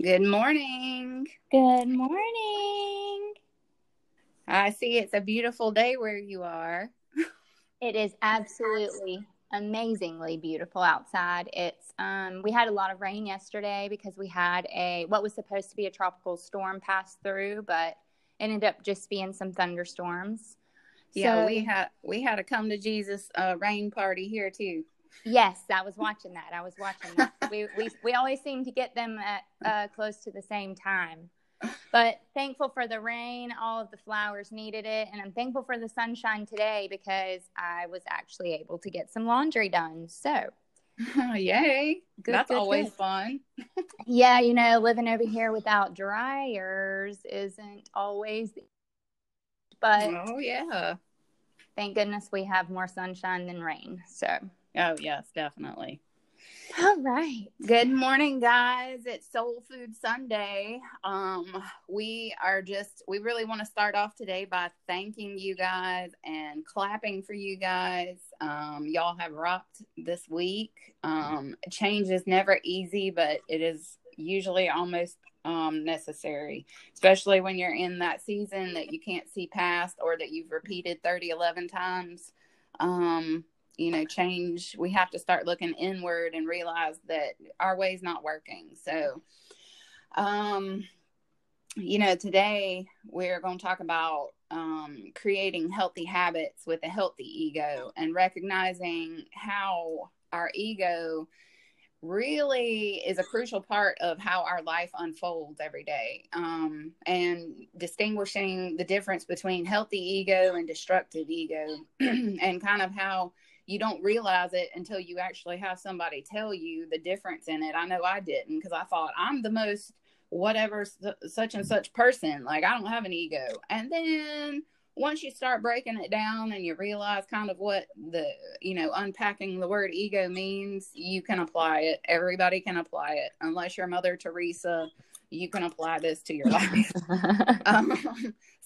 Good morning. Good morning. I see it's a beautiful day where you are. It is absolutely amazingly beautiful outside. It's um we had a lot of rain yesterday because we had a what was supposed to be a tropical storm pass through, but ended up just being some thunderstorms. Yeah, So- we had we had a come to Jesus uh, rain party here too. Yes, I was watching that. I was watching that. we, we we always seem to get them at uh, close to the same time. But thankful for the rain. All of the flowers needed it, and I'm thankful for the sunshine today because I was actually able to get some laundry done. So Yay! Good, That's good, always good. fun. yeah, you know, living over here without dryers isn't always. But Oh yeah. thank goodness we have more sunshine than rain. So Oh yes, definitely. all right. Good morning, guys. It's Soul Food Sunday. Um, we are just we really want to start off today by thanking you guys and clapping for you guys. Um, y'all have rocked this week. Um, change is never easy, but it is usually almost um necessary, especially when you're in that season that you can't see past or that you've repeated 30, 11 times. Um, you know change we have to start looking inward and realize that our way's not working. So um you know today we're going to talk about um creating healthy habits with a healthy ego and recognizing how our ego really is a crucial part of how our life unfolds every day um, and distinguishing the difference between healthy ego and destructive ego and kind of how you don't realize it until you actually have somebody tell you the difference in it. I know I didn't because I thought I'm the most whatever su- such and such person. Like I don't have an ego. And then once you start breaking it down and you realize kind of what the, you know, unpacking the word ego means, you can apply it. Everybody can apply it. Unless you're Mother Teresa, you can apply this to your life. um,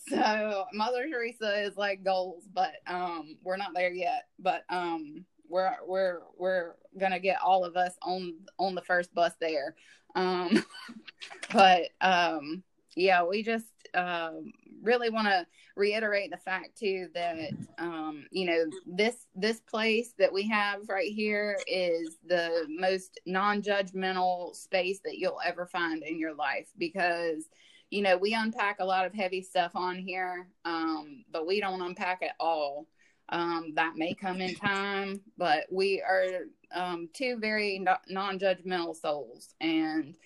so Mother Teresa is like goals, but um, we're not there yet. But um, we're we're we're gonna get all of us on on the first bus there. Um, but um, yeah, we just um, really want to reiterate the fact too that um, you know this this place that we have right here is the most non-judgmental space that you'll ever find in your life because you know, we unpack a lot of heavy stuff on here, um, but we don't unpack it all. Um, that may come in time, but we are um, two very non judgmental souls. And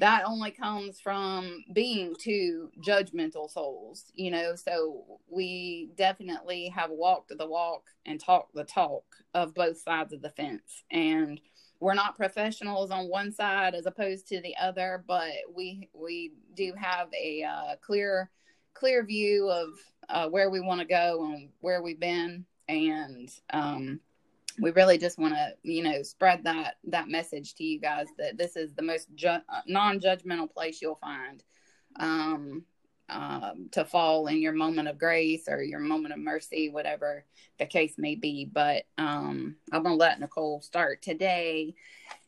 that only comes from being two judgmental souls, you know. So we definitely have walked the walk and talked the talk of both sides of the fence. And we're not professionals on one side as opposed to the other, but we we do have a uh, clear clear view of uh, where we want to go and where we've been, and um, we really just want to you know spread that that message to you guys that this is the most ju- uh, non-judgmental place you'll find. Um, um, to fall in your moment of grace or your moment of mercy, whatever the case may be. But um, I'm gonna let Nicole start today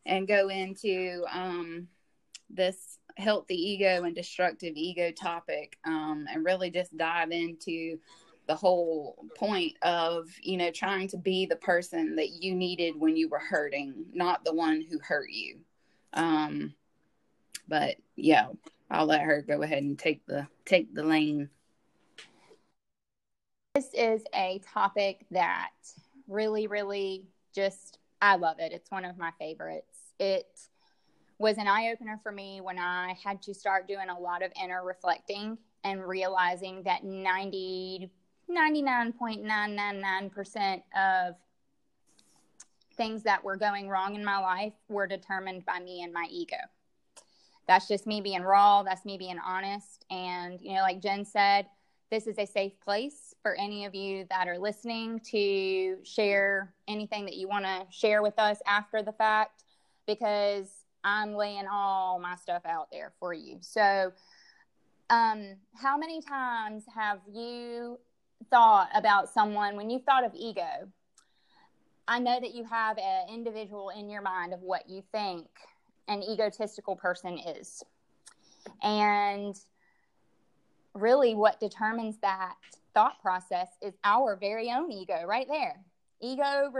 and go into um, this healthy ego and destructive ego topic, um, and really just dive into the whole point of you know trying to be the person that you needed when you were hurting, not the one who hurt you. Um, but yeah, I'll let her go ahead and take the take the lane. This is a topic that really, really just, I love it. It's one of my favorites. It was an eye opener for me when I had to start doing a lot of inner reflecting and realizing that 90, 99.999% of things that were going wrong in my life were determined by me and my ego. That's just me being raw. That's me being honest. And, you know, like Jen said, this is a safe place for any of you that are listening to share anything that you want to share with us after the fact because I'm laying all my stuff out there for you. So, um, how many times have you thought about someone when you thought of ego? I know that you have an individual in your mind of what you think an egotistical person is. And really, what determines that thought process is our very own ego right there. Ego,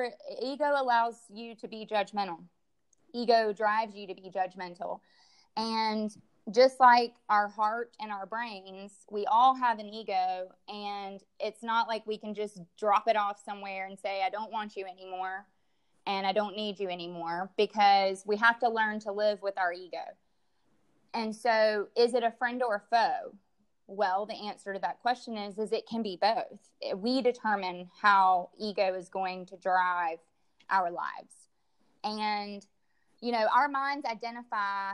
ego allows you to be judgmental. Ego drives you to be judgmental. And just like our heart and our brains, we all have an ego, and it's not like we can just drop it off somewhere and say, I don't want you anymore and I don't need you anymore because we have to learn to live with our ego. And so, is it a friend or a foe? Well, the answer to that question is is it can be both. We determine how ego is going to drive our lives. And you know, our minds identify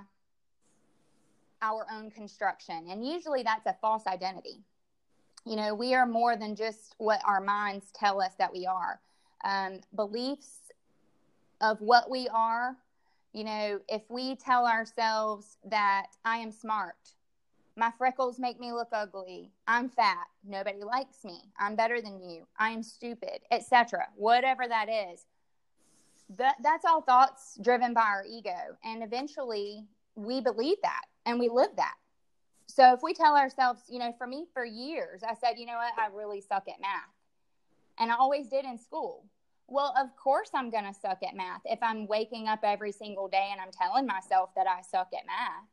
our own construction. And usually that's a false identity. You know, we are more than just what our minds tell us that we are. Um, beliefs of what we are, you know, if we tell ourselves that I am smart, my freckles make me look ugly, I'm fat, nobody likes me, I'm better than you, I am stupid, etc., whatever that is, that, that's all thoughts driven by our ego. And eventually we believe that and we live that. So if we tell ourselves, you know, for me for years, I said, you know what, I really suck at math. And I always did in school. Well, of course I'm going to suck at math if I'm waking up every single day and I'm telling myself that I suck at math.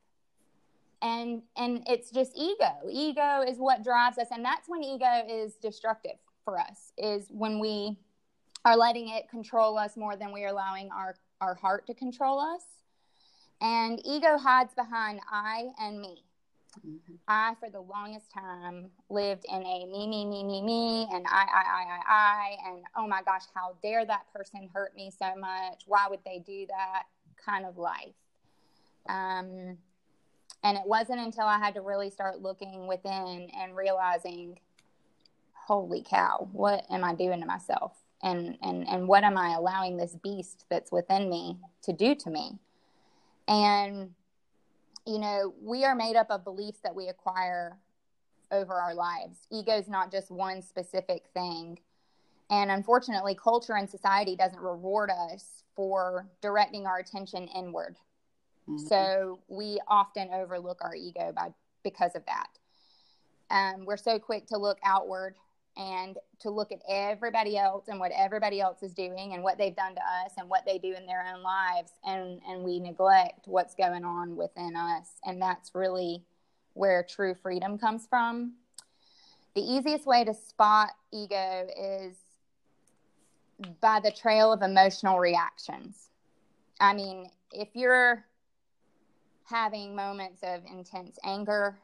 And and it's just ego. Ego is what drives us and that's when ego is destructive for us is when we are letting it control us more than we are allowing our our heart to control us and ego hides behind I and me. Mm-hmm. I, for the longest time, lived in a me, me, me, me, me, and I, I, I, I, I, and oh my gosh, how dare that person hurt me so much? Why would they do that? Kind of life. Um, and it wasn't until I had to really start looking within and realizing, holy cow, what am I doing to myself? And, and, and what am I allowing this beast that's within me to do to me? And, you know, we are made up of beliefs that we acquire over our lives. Ego is not just one specific thing. And unfortunately, culture and society doesn't reward us for directing our attention inward. Mm-hmm. So we often overlook our ego by because of that. Um, we're so quick to look outward and to look at everybody else and what everybody else is doing and what they've done to us and what they do in their own lives. And and we neglect what's going on within us. And that's really where true freedom comes from. The easiest way to spot ego is by the trail of emotional reactions. I mean if you're having moments of intense anger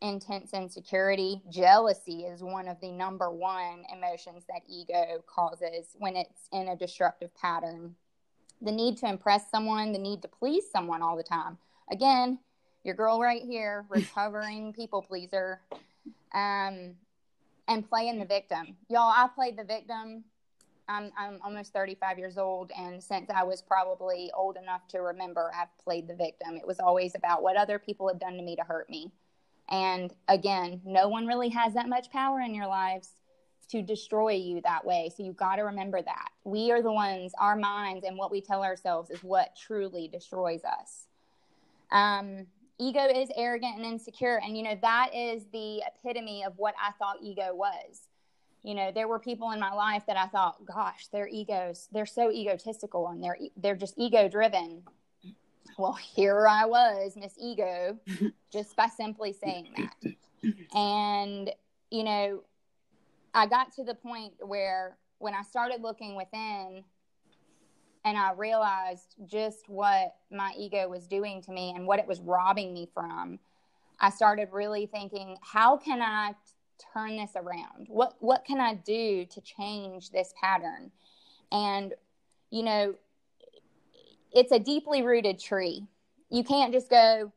intense insecurity. Jealousy is one of the number one emotions that ego causes when it's in a destructive pattern. The need to impress someone, the need to please someone all the time. Again, your girl right here, recovering people pleaser, um, and playing the victim. Y'all, I played the victim. I'm, I'm almost 35 years old, and since I was probably old enough to remember, I've played the victim. It was always about what other people had done to me to hurt me and again, no one really has that much power in your lives to destroy you that way. So you've got to remember that. We are the ones, our minds and what we tell ourselves is what truly destroys us. Um, ego is arrogant and insecure. And, you know, that is the epitome of what I thought ego was. You know, there were people in my life that I thought, gosh, their egos, they're so egotistical and they're, they're just ego driven well, here I was, Miss Ego, just by simply saying that. And, you know, I got to the point where when I started looking within and I realized just what my ego was doing to me and what it was robbing me from, I started really thinking, how can I turn this around? What what can I do to change this pattern? And you know, it's a deeply rooted tree. You can't just go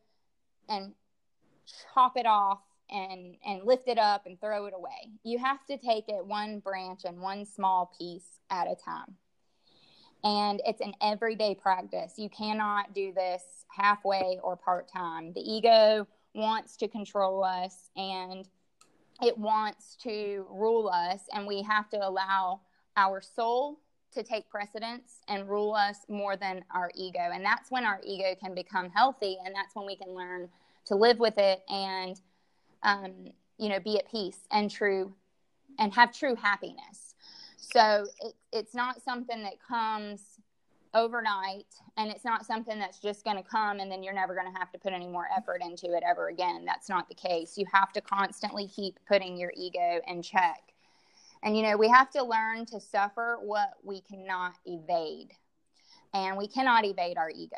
and chop it off and and lift it up and throw it away. You have to take it one branch and one small piece at a time. And it's an everyday practice. You cannot do this halfway or part time. The ego wants to control us and it wants to rule us, and we have to allow our soul to take precedence and rule us more than our ego. And that's when our ego can become healthy. And that's when we can learn to live with it and um, you know be at peace and true and have true happiness so it, it's not something that comes overnight and it's not something that's just going to come and then you're never going to have to put any more effort into it ever again that's not the case you have to constantly keep putting your ego in check and you know we have to learn to suffer what we cannot evade. And we cannot evade our ego.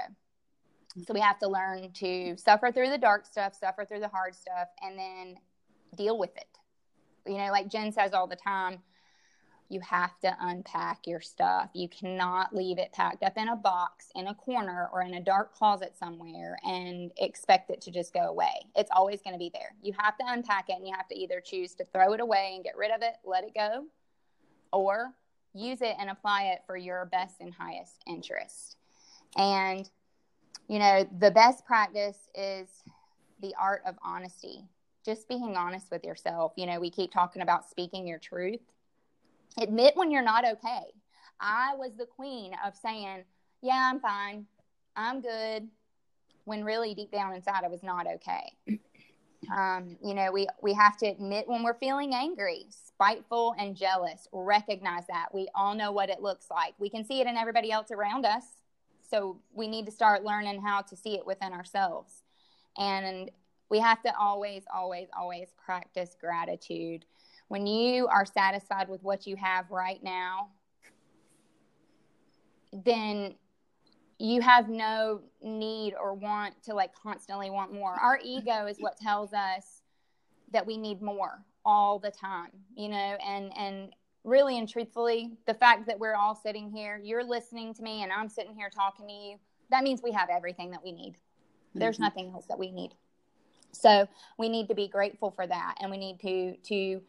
So we have to learn to suffer through the dark stuff suffer through the hard stuff and then deal with it. You know like jen says all the time you have to unpack your stuff. You cannot leave it packed up in a box in a corner or in a dark closet somewhere and expect it to just go away. It's always going to be there. You have to unpack it and you have to either choose to throw it away and get rid of it, let it go, or use it and apply it for your best and highest interest. And, you know, the best practice is the art of honesty, just being honest with yourself. You know, we keep talking about speaking your truth Admit when you're not okay. I was the queen of saying, Yeah, I'm fine. I'm good. When really deep down inside, I was not okay. Um, you know, we, we have to admit when we're feeling angry, spiteful, and jealous. Recognize that. We all know what it looks like. We can see it in everybody else around us. So we need to start learning how to see it within ourselves. And we have to always, always, always practice gratitude when you are satisfied with what you have right now, then you have no need or want to like constantly want more. Our ego is what tells us that we need more all the time, you know, and and really and truthfully, the fact that we're all sitting here, you're listening to me and I'm sitting here talking to you, that means we have everything that we need. There's mm-hmm. nothing else that we need. So, we need to be grateful for that and we need to to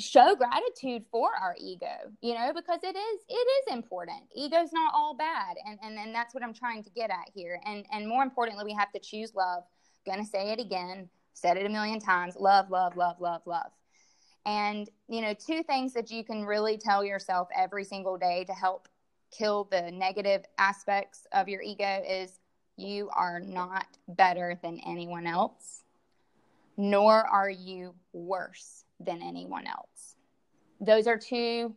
show gratitude for our ego you know because it is it is important. Ego's not all bad and and, and that's what i'm trying to get at here. And and more importantly we have to choose love. Gonna say it again said it a million times love love love love love. And you know two things that you can really tell yourself every single day to help kill the negative aspects of your ego is you are not better than anyone else nor are you worse than anyone else. Those are two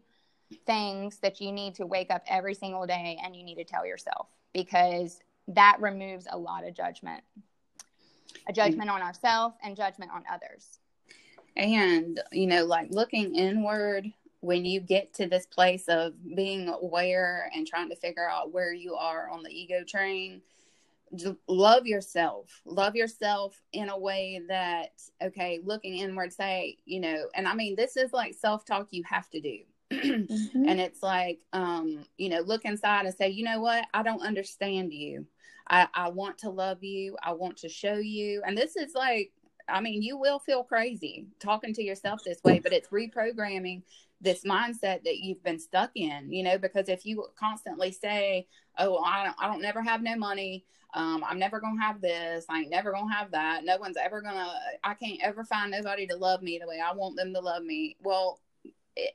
things that you need to wake up every single day and you need to tell yourself because that removes a lot of judgment a judgment on ourselves and judgment on others. And, you know, like looking inward when you get to this place of being aware and trying to figure out where you are on the ego train, love yourself love yourself in a way that okay looking inward say you know and i mean this is like self-talk you have to do. Mm-hmm. and it's like um you know look inside and say you know what? I don't understand you. I i want to love you. I want to show you. And this is like i mean you will feel crazy talking to yourself this way but it's reprogramming this mindset that you've been stuck in you know because if you constantly say oh i don't, I don't never have no money um, i'm never gonna have this. I ain't never gonna have that. No one's ever gonna i can't ever find nobody to love me the way i want them to love me. Well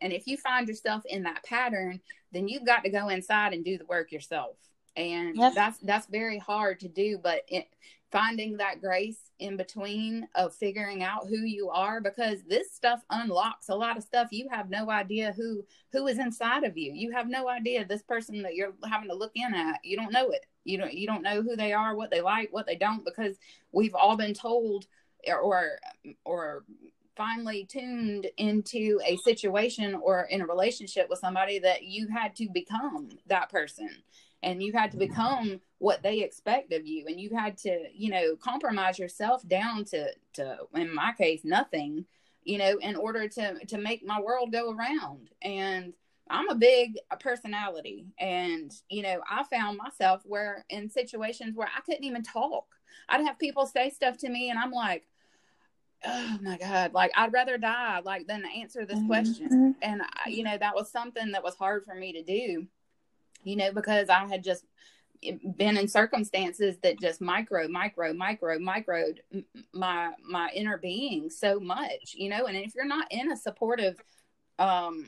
and if you find yourself in that pattern then you've got to go inside and do the work yourself. And yep. that's that's very hard to do but it, finding that grace in between of figuring out who you are because this stuff unlocks a lot of stuff. You have no idea who who is inside of you. You have no idea this person that you're having to look in at. You don't know it you don't you don't know who they are what they like what they don't because we've all been told or or finally tuned into a situation or in a relationship with somebody that you had to become that person and you had to mm-hmm. become what they expect of you. And you had to you know compromise yourself down to to in my case nothing you know in order to to make my world go around. And i'm a big personality. And you know i found myself where in situations where i couldn't even talk. I'd have people say stuff to me and i'm like oh my god like i'd rather die like than answer this mm-hmm. question. And I, you know that was something that was hard for me to do you know because i had just been in circumstances that just micro micro micro microed my my inner being so much you know? And if you're not in a supportive um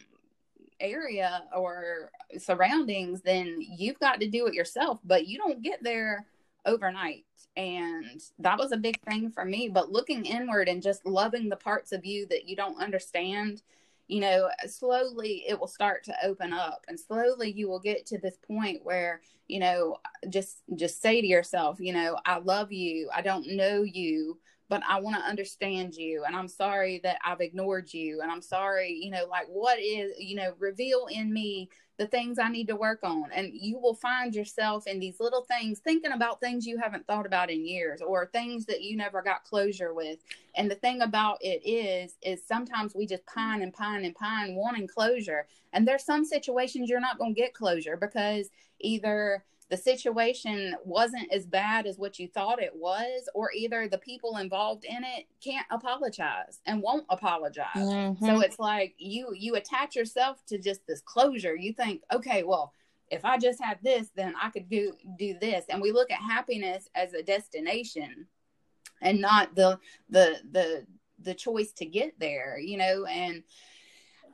area or surroundings then you've got to do it yourself but you don't get there overnight. And that was a big thing for me. But looking inward and just loving the parts of you that you don't understand, you know, slowly it will start to open up and slowly you will get to this point where, you know, just just say to yourself, you know, I love you. I don't know you, but I want to understand you. And I'm sorry that I've ignored you. And I'm sorry, you know, like what is, you know, reveal in me the things I need to work on. And you will find yourself in these little things, thinking about things you haven't thought about in years or things that you never got closure with. And the thing about it is, is sometimes we just pine and pine and pine wanting closure. And there's some situations you're not going to get closure because either the situation wasn't as bad as what you thought it was, or either the people involved in it can't apologize and won't apologize. Mm-hmm. So it's like you you attach yourself to just this closure. You think, okay, well, if I just had this, then I could do do this. And we look at happiness as a destination and not the the the the choice to get there, you know, and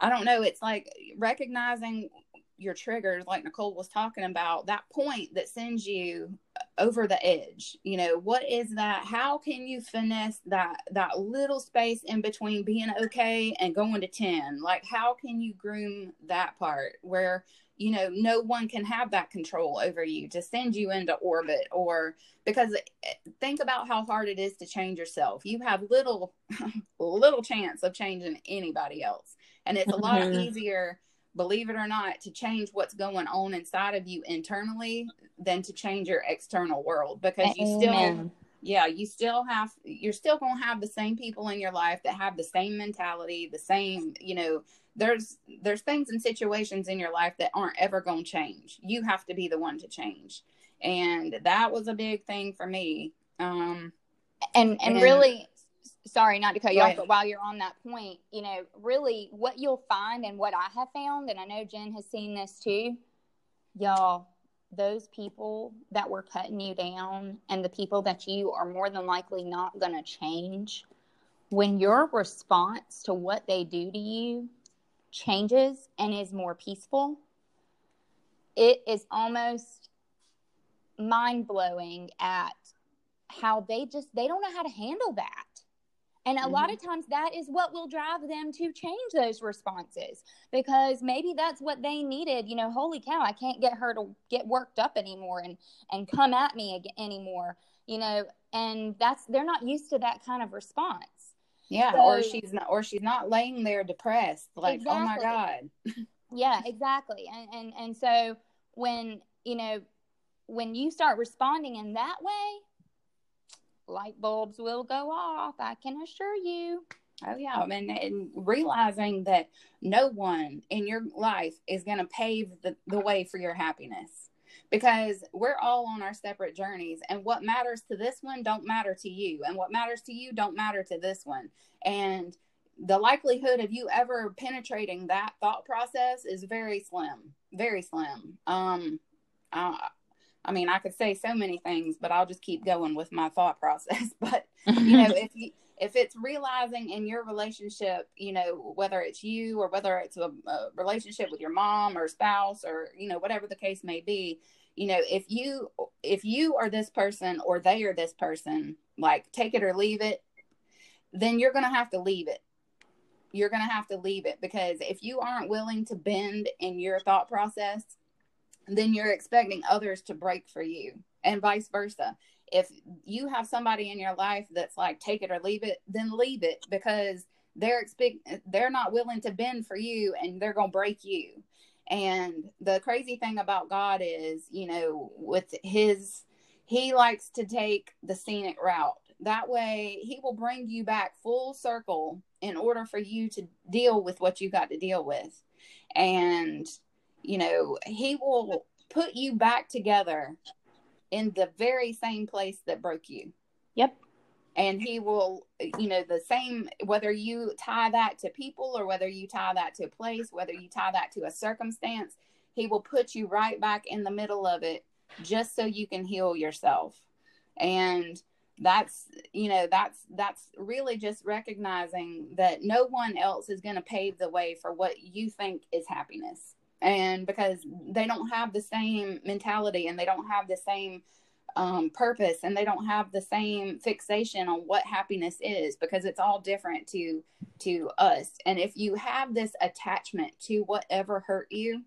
I don't know, it's like recognizing your triggers like nicole was talking about that point that sends you over the edge you know what is that? How can you finesse that that little space in between being okay and going to 10 like how can you groom that part where you know no one can have that control over you to send you into orbit or because eh, think about how hard it is to change yourself. You have little little chance of changing anybody else. And it's a lot mm-hmm. easier believe it or not, to change what's going on inside of you internally than to change your external world because you still yeah, you still have you're still going to have the same people in your life that have the same mentality, the same, you know, there's there's things and situations in your life that aren't ever going to change. You have to be the one to change. And that was a big thing for me. Um and and, and really sorry not to cut you off, but while you're on that point, you know, really what you'll find and what I have found, and I know Jen has seen this too, y'all, those people that were cutting you down and the people that you are more than likely not going to change, when your response to what they do to you changes and is more peaceful, it is almost mind blowing at how they just they don't know how to handle that and a mm-hmm. lot of times that is what will drive them to change those responses because maybe that's what they needed. You know, holy cow, I can't get her to get worked up anymore and and come at me again anymore. You know, and that's they're not used to that kind of response. Yeah, so, or she's not or she's not laying there depressed like, exactly. oh my god. yeah, exactly. And and and so when, you know, when you start responding in that way, light bulbs will go off. I can assure you. Oh yeah, mean, and realizing that no one in your life is going to pave the, the way for your happiness because we're all on our separate journeys and what matters to this one don't matter to you and what matters to you don't matter to this one and the likelihood of you ever penetrating that thought process is very slim very slim um uh, I mean, I could say so many things, but I'll just keep going with my thought process. But you know, if you if it's realizing in your relationship, you know, whether it's you or whether it's a, a relationship with your mom or spouse or you know whatever the case may be, you know, if you if you are this person or they are this person, like take it or leave it, then you're going to have to leave it. You're going to have to leave it because if you aren't willing to bend in your thought process then you're expecting others to break for you and vice versa. If you have somebody in your life that's like take it or leave it, then leave it because they're expect they're not willing to bend for you and they're going to break you. And the crazy thing about God is, you know, with his he likes to take the scenic route. That way he will bring you back full circle in order for you to deal with what you got to deal with. And you know, he will put you back together in the very same place that broke you. Yep. And he will, you know, the same, whether you tie that to people or whether you tie that to a place, whether you tie that to a circumstance, he will put you right back in the middle of it just so you can heal yourself. And that's, you know, that's, that's really just recognizing that no one else is going to pave the way for what you think is happiness and because they don't have the same mentality and they don't have the same um, purpose and they don't have the same fixation on what happiness is because it's all different to to us. And if you have this attachment to whatever hurt you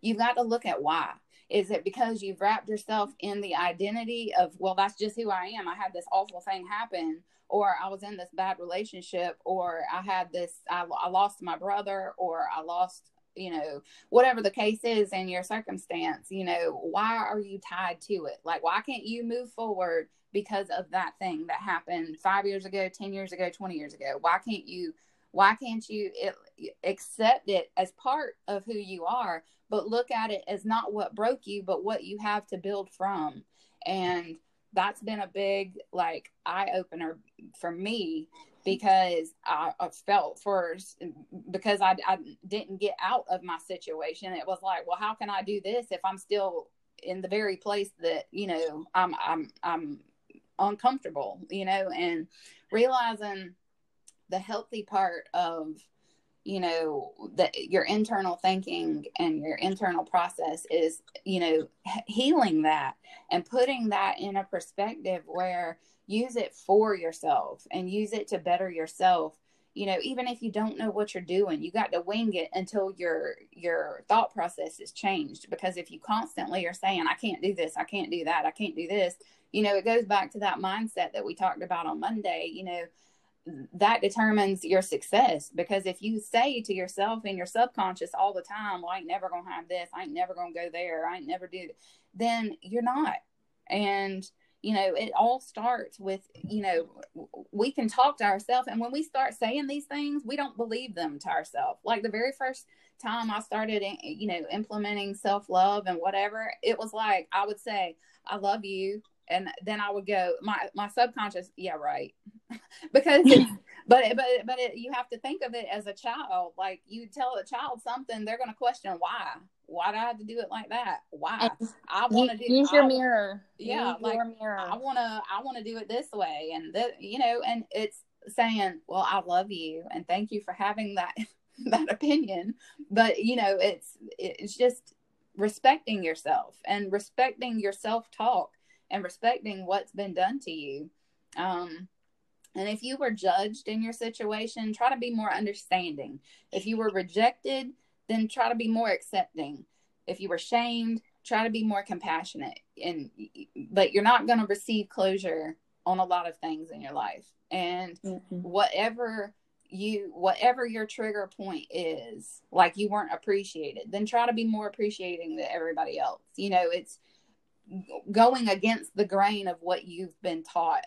you've got to look at why. Is it because you've wrapped yourself in the identity of well that's just who i am. I had this awful thing happen or i was in this bad relationship or i had this i, I lost my brother or i lost you know, whatever the case is in your circumstance, you know, why are you tied to it? Like, why can't you move forward because of that thing that happened five years ago, 10 years ago, 20 years ago? Why can't you, why can't you it, accept it as part of who you are, but look at it as not what broke you, but what you have to build from? And that's been a big, like, eye opener for me Mm-hmm. because I, I, felt first because I, I didn't get out of my situation. It was like, well, how can I do this if I'm still in the very place that you know I'm I'm I'm uncomfortable, you know, and realizing the healthy part of you know that your internal thinking and your internal process is you know healing that and putting that in a perspective where use it for yourself and use it to better yourself. You know even if you don't know what you're doing you got to wing it until your your thought process is changed. Because if you constantly are saying i can't do this i can't do that i can't do this you know it goes back to that mindset that we talked about on monday you know that determines your success. Because if you say to yourself in your subconscious all the time well i ain't never gonna have this i ain't never gonna go there i ain't never do then you're not. And you know it all starts with you know we can talk to ourselves and when we start saying these things we don't believe them to ourselves. Like the very first time i started you know implementing self-love and whatever it was like i would say i love you and then i would go my my subconscious yeah right because but but but it, you have to think of it as a child like you tell a child something they're going to question why why do I have to do it like that? Why? And I want to do use your I, mirror. Yeah, use like mirror. I want to I want to do it this way and that you know and it's saying, "Well, I love you and thank you for having that that opinion." But, you know, it's it's just respecting yourself and respecting your self-talk and respecting what's been done to you. Um and if you were judged in your situation, try to be more understanding. If you were rejected, then try to be more accepting. If you were shamed, try to be more compassionate. And but you're not going to receive closure on a lot of things in your life. And mm-hmm. whatever you whatever your trigger point is, like you weren't appreciated, then try to be more appreciating than everybody else. You know, it's going against the grain of what you've been taught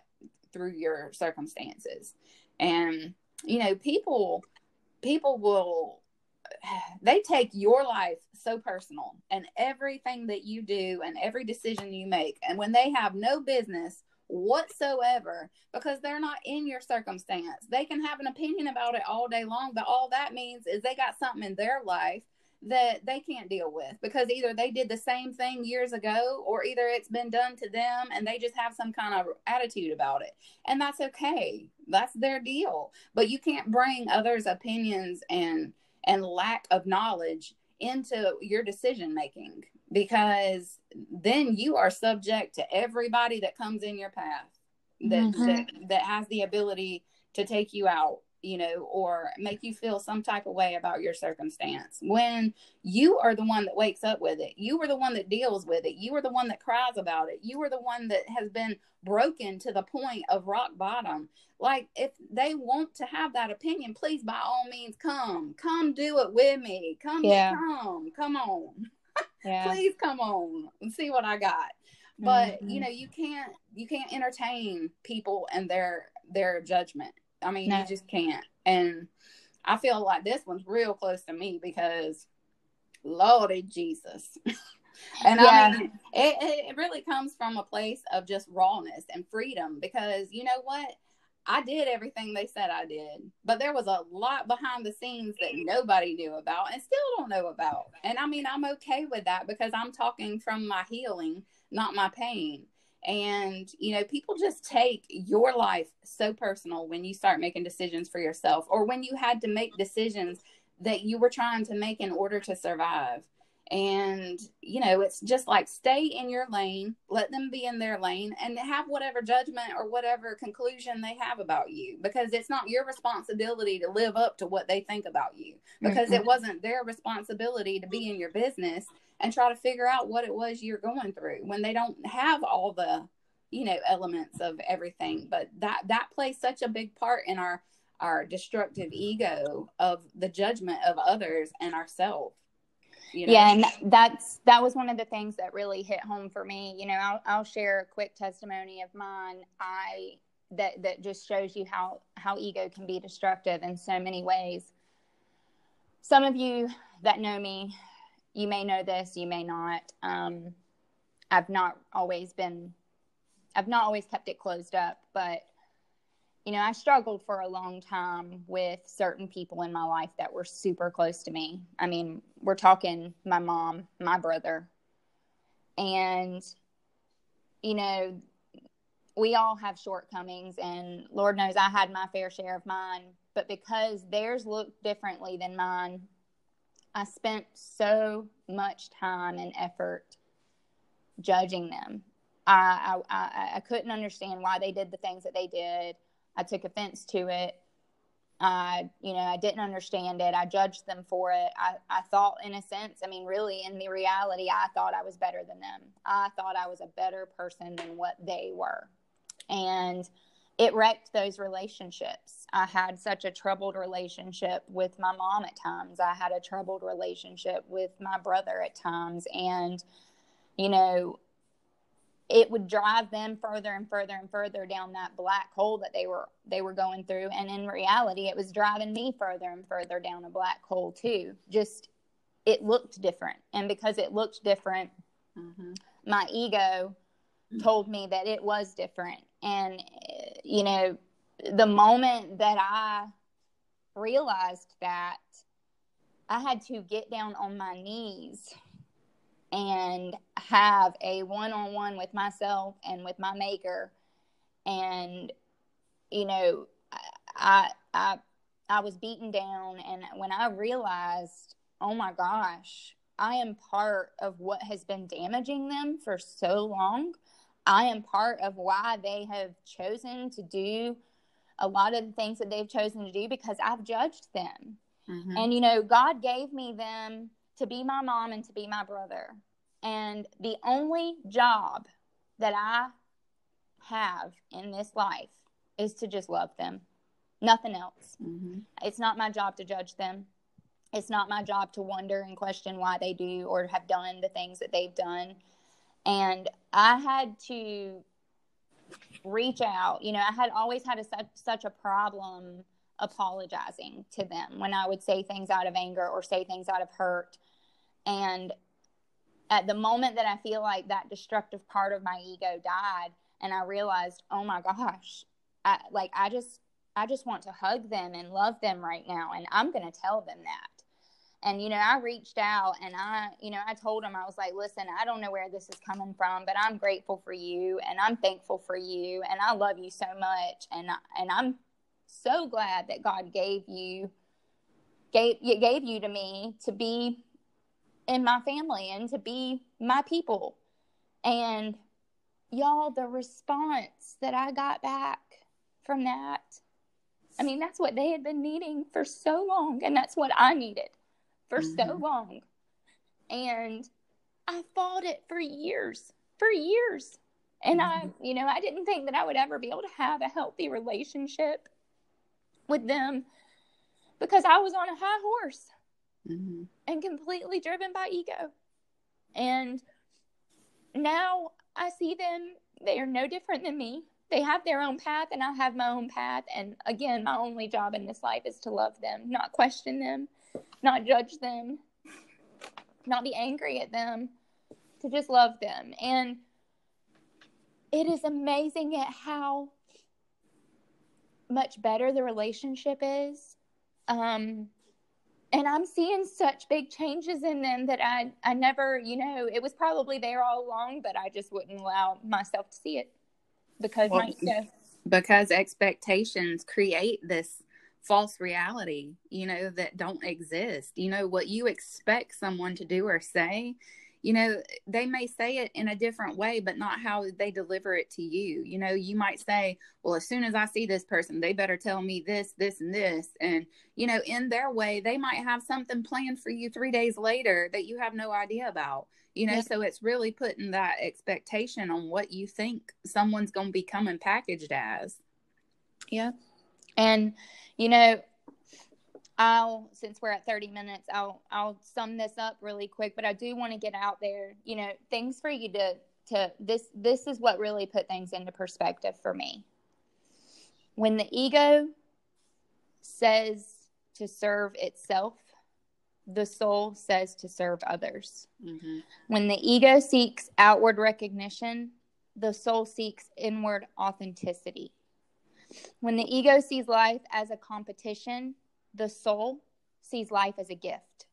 through your circumstances. And you know, people people will they take your life so personal and everything that you do and every decision you make. And when they have no business whatsoever because they're not in your circumstance, they can have an opinion about it all day long. But all that means is they got something in their life that they can't deal with because either they did the same thing years ago or either it's been done to them and they just have some kind of attitude about it. And that's okay. That's their deal. But you can't bring others' opinions and and lack of knowledge into your decision making because then you are subject to everybody that comes in your path that, mm-hmm. that that has the ability to take you out you know, or make you feel some type of way about your circumstance. When you are the one that wakes up with it, you are the one that deals with it, you are the one that cries about it, you are the one that has been broken to the point of rock bottom. Like, if they want to have that opinion, please by all means come, come do it with me. Come, yeah. come, come on. Yeah. please come on and see what I got but mm-hmm. you know you can't you can't entertain people and their their judgment I mean, no. you just can't. And I feel like this one's real close to me because Lordy Jesus. and yeah. I mean, it, it really comes from a place of just rawness and freedom because you know what? I did everything they said I did, but there was a lot behind the scenes that nobody knew about and still don't know about. And I mean, I'm okay with that because I'm talking from my healing, not my pain. And, you know, people just take your life so personal when you start making decisions for yourself or when you had to make decisions that you were trying to make in order to survive. And, you know, it's just like stay in your lane, let them be in their lane, and have whatever judgment or whatever conclusion they have about you because it's not your responsibility to live up to what they think about you because mm-hmm. it wasn't their responsibility to be in your business and try to figure out what it was you're going through when they don't have all the you know elements of everything. But that that plays such a big part in our our destructive ego of the judgment of others and ourselves you know? yeah and that's that was one of the things that really hit home for me. You know I'll, I'll share a quick testimony of mine. I that that just shows you how how ego can be destructive in so many ways. Some of you that know me you may know this you may not um, i've not always been I've not always kept it closed up, but you know, I struggled for a long time with certain people in my life that were super close to me. I mean, we're talking my mom, my brother. And you know, we all have shortcomings and Lord knows I had my fair share of mine, but because theirs looked differently than mine, I spent so much time and effort judging them I, I, I couldn't understand why they did the things that they did. I took offense to it. I, you know, I didn't understand it. I judged them for it. I, I thought, in a sense, I mean, really, in the reality, I thought I was better than them. I thought I was a better person than what they were. And it wrecked those relationships. I had such a troubled relationship with my mom at times. I had a troubled relationship with my brother at times. And, you know, it would drive them further and further and further down that black hole that they were they were going through and in reality it was driving me further and further down a black hole too just it looked different and because it looked different mm-hmm. my ego told me that it was different and eh, you know the moment that i realized that i had to get down on my knees and have a one on one with myself and with my maker. And, you know, I, I, I was beaten down. And when I realized, oh my gosh, I am part of what has been damaging them for so long. I am part of why they have chosen to do a lot of the things that they've chosen to do because I've judged them. Mm-hmm. And, you know, God gave me them to be my mom and to be my brother. And the only job that I have in this life is to just love them. Nothing else. Mm-hmm. It's not my job to judge them. It's not my job to wonder and question why they do or have done the things that they've done. And I had to reach out. You know, I had always had a, such, such a problem apologizing to them when I would say things out of anger or say things out of hurt. And at the moment that I feel like that destructive part of my ego died, and I realized, oh my gosh, I, like I just I just want to hug them and love them right now, and I'm going to tell them that. And you know, I reached out and I, you know, I told them I was like, listen, I don't know where this is coming from, but I'm grateful for you and I'm thankful for you and I love you so much and and I'm so glad that God gave you gave gave you to me to be in my family and to be my people. And y'all, the response that I got back from that, I mean, that's what they had been needing for so long. And that's what I needed for mm-hmm. so long. And I fought it for years, for years. And mm-hmm. I, you know, I didn't think that I would ever be able to have a healthy relationship with them because I was on a high horse mm-hmm. and completely driven by ego. And now I see them, they are no different than me. They have their own path, and I have my own path. And again, my only job in this life is to love them, not question them, not judge them, not be angry at them, to just love them. And it is amazing at how much better the relationship is. Um, and I'm seeing such big changes in them that I I never, you know, it was probably there all along, but I just wouldn't allow myself to see it because well, my, you know, because expectations create this false reality, you know, that don't exist. You know, what you expect someone to do or say, you know, they may say it in a different way, but not how they deliver it to you. You know, you might say, well, as soon as I see this person, they better tell me this, this, and this. And, you know, in their way, they might have something planned for you three days later that you have no idea about. You know, yeah. so it's really putting that expectation on what you think someone's going to be coming packaged as. Yeah. And, you know, I'll since we're at 30 minutes, I'll I'll sum this up really quick, but I do want to get out there, you know, things for you to to this this is what really put things into perspective for me. When the ego says to serve itself, the soul says to serve others. Mm-hmm. When the ego seeks outward recognition, the soul seeks inward authenticity. When the ego sees life as a competition, the soul sees life as a gift.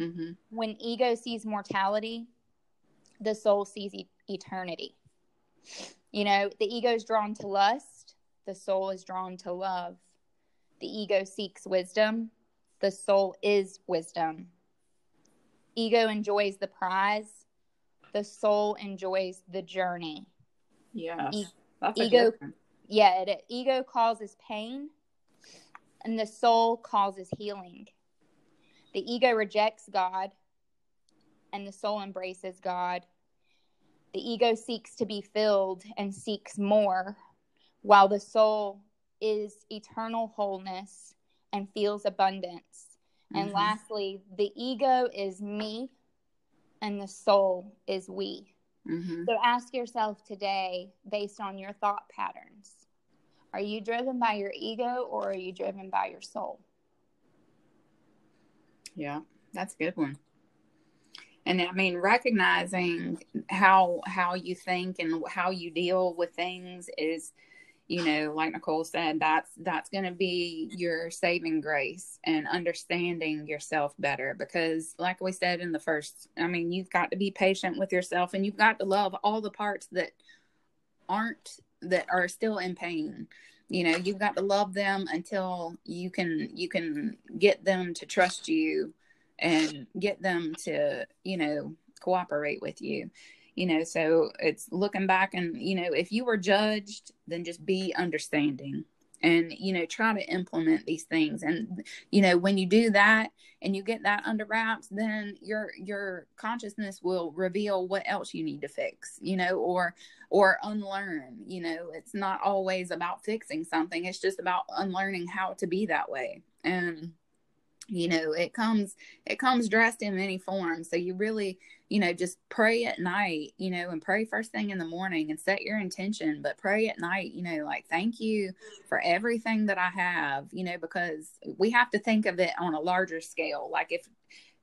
Mm-hmm. When ego sees mortality, the soul sees e- eternity. You know, the ego is drawn to lust, the soul is drawn to love. The ego seeks wisdom, the soul is wisdom. Ego enjoys the prize, the soul enjoys the journey. Yeah. E- ego, yeah, it, ego causes pain, and the soul causes healing. The ego rejects God, and the soul embraces God. The ego seeks to be filled and seeks more, while the soul is eternal wholeness and feels abundance. Mm-hmm. And lastly, the ego is me, and the soul is we. Mm-hmm. So ask yourself today, based on your thought patterns, are you driven by your ego or are you driven by your soul? Yeah, that's a good one. And I mean, recognizing how how you think and how you deal with things is, you know, like Nicole said, that's that's going to be your saving grace and understanding yourself better. Because, like we said in the first, I mean, you've got to be patient with yourself, and you've got to love all the parts that aren't that are still in pain you know you've got to love them until you can you can get them to trust you and get them to you know cooperate with you you know so it's looking back and you know if you were judged then just be understanding and you know try to implement these things. And you know when you do that and you get that under wraps then your your consciousness will reveal what else you need to fix you know or or unlearn you know it's not always about fixing something. It's just about unlearning how to be that way. And you know it comes it comes dressed in many forms. So you really you know just pray at night you know and pray first thing in the morning and set your intention but pray at night you know like thank you for everything that i have you know because we have to think of it on a larger scale. Like if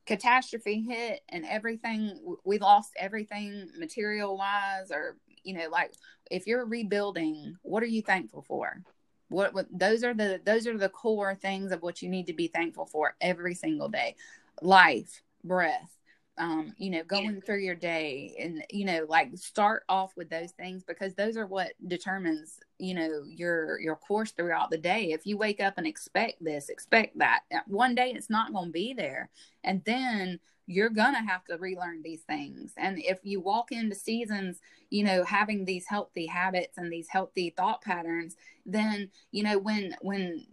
catastrophe hit and everything we lost everything material wise or you know like if you're rebuilding what are you thankful for? What, what those are the those are the core things of what you need to be thankful for every single day. Life breath um, you know, going through your day and, you know, like start off with those things because those are what determines, you know, your, your course throughout the day. If you wake up and expect this, expect that one day it's not going to be there. And then you're going to have to relearn these things. And if you walk into seasons, you know, having these healthy habits and these healthy thought patterns, then, you know, when, when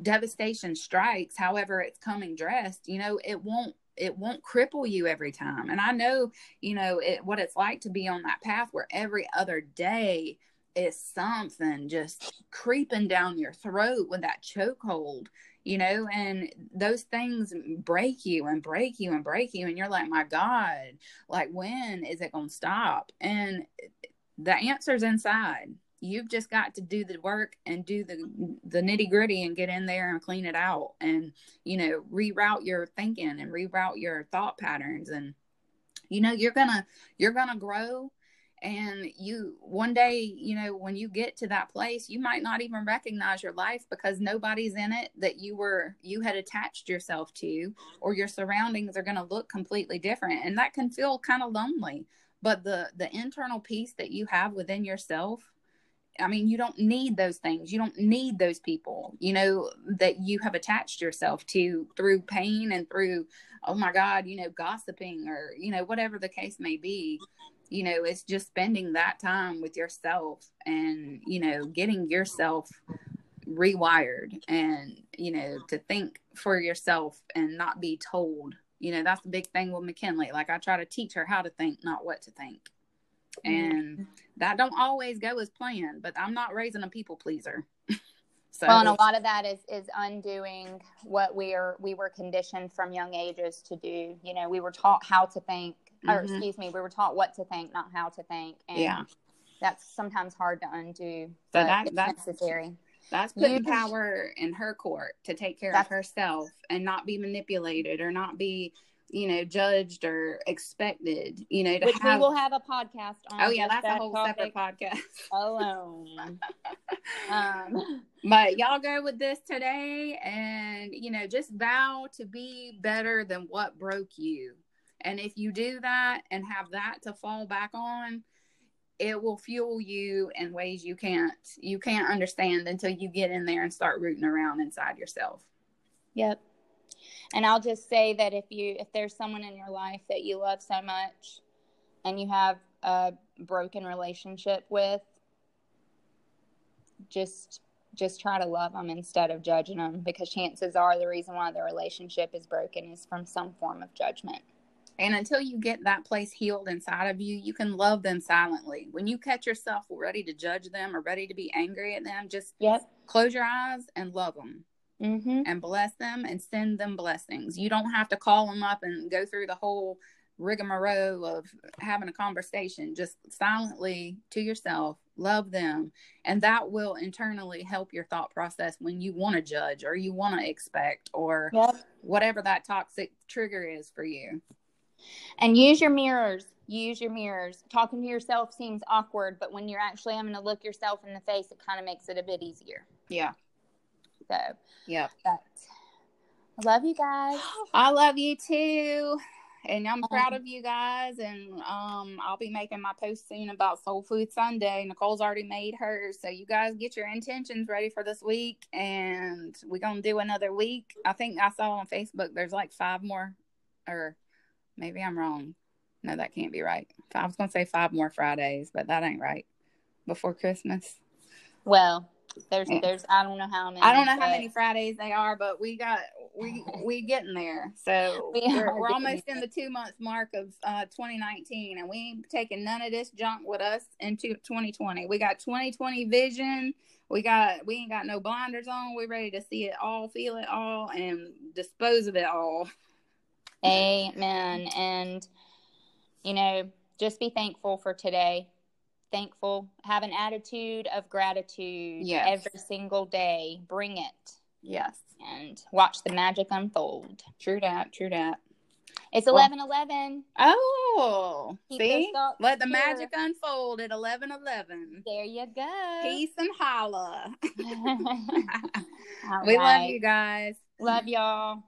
devastation strikes, however it's coming dressed, you know, it won't, it won't cripple you every time. And I know, you know, it, what it's like to be on that path where every other day is something just creeping down your throat with that chokehold you know, and those things break you and break you and break you. And you're like, my God, like, when is it going to stop? And the answer's inside. You've just got to do the work and do the the nitty gritty and get in there and clean it out and you know reroute your thinking and reroute your thought patterns. And you know you're gonna you're gonna grow and you one day you know when you get to that place you might not even recognize your life because nobody's in it that you were you had attached yourself to or your surroundings are going to look completely different. And that can feel kind of lonely but the the internal peace that you have within yourself I mean, you don't need those things. You don't need those people, you know, that you have attached yourself to through pain and through, oh my God, you know, gossiping or, you know, whatever the case may be. You know, it's just spending that time with yourself and, you know, getting yourself rewired and, you know, to think for yourself and not be told. You know, that's the big thing with McKinley. Like I try to teach her how to think, not what to think mm-hmm. and that don't always go as planned but i'm not raising a people pleaser. So well and a lot of that is is undoing what we are we were conditioned from young ages to do. You know we were taught how to think mm-hmm. or excuse me we were taught what to think not how to think. And yeah. that's sometimes hard to undo so that, that's necessary. that's putting power in her court to take care of herself and not be manipulated or not be you know, judged or expected, you know, to Which have... we will have a podcast on. Oh yeah, that's that a whole separate podcast alone. um, but y'all go with this today, and you know, just vow to be better than what broke you. And if you do that and have that to fall back on, it will fuel you in ways you can't you can't understand until you get in there and start rooting around inside yourself. Yep. And I'll just say that if you if there's someone in your life that you love so much and you have a broken relationship with just just try to love them instead of judging them because chances are the reason why the relationship is broken is from some form of judgment. And until you get that place healed inside of you, you can love them silently. When you catch yourself ready to judge them or ready to be angry at them, just yep. close your eyes and love them mm-hmm. and bless them and send them blessings. You don't have to call them up and go through the whole rigmarole of having a conversation. Just silently to yourself, love them. And that will internally help your thought process when you want to judge or you want to expect or yep. whatever that toxic trigger is for you. And use your mirrors. Use your mirrors. Talking to yourself seems awkward, but when you're actually having to look yourself in the face, it kind of makes it a bit easier. Yeah. So, yeah. But I love you guys. I love you too. And I'm proud of you guys. And um, I'll be making my post soon about Soul Food Sunday. Nicole's already made hers. So you guys get your intentions ready for this week. And we're going to do another week. I think I saw on Facebook there's like five more, or maybe I'm wrong. No, that can't be right. I was going to say five more Fridays, but that ain't right. Before Christmas. Well, there's yeah. there's I don't know how many. I don't know how many Fridays they are, but we got we we getting there. So we are we're almost in the two months mark of uh, 2019, and we ain't taking none of this junk with us into 2020. We got 2020 vision. We got we ain't got no blinders on. We're ready to see it all, feel it all, and dispose of it all. Amen. And you know, just be thankful for today thankful, have an attitude of gratitude yes. every single day. Bring it. Yes. And watch the magic unfold. True that. True that. It's eleven eleven. Oh, Keep see, let the magic unfold at eleven eleven. There you go. Peace and holla. we right. love you guys. Love y'all.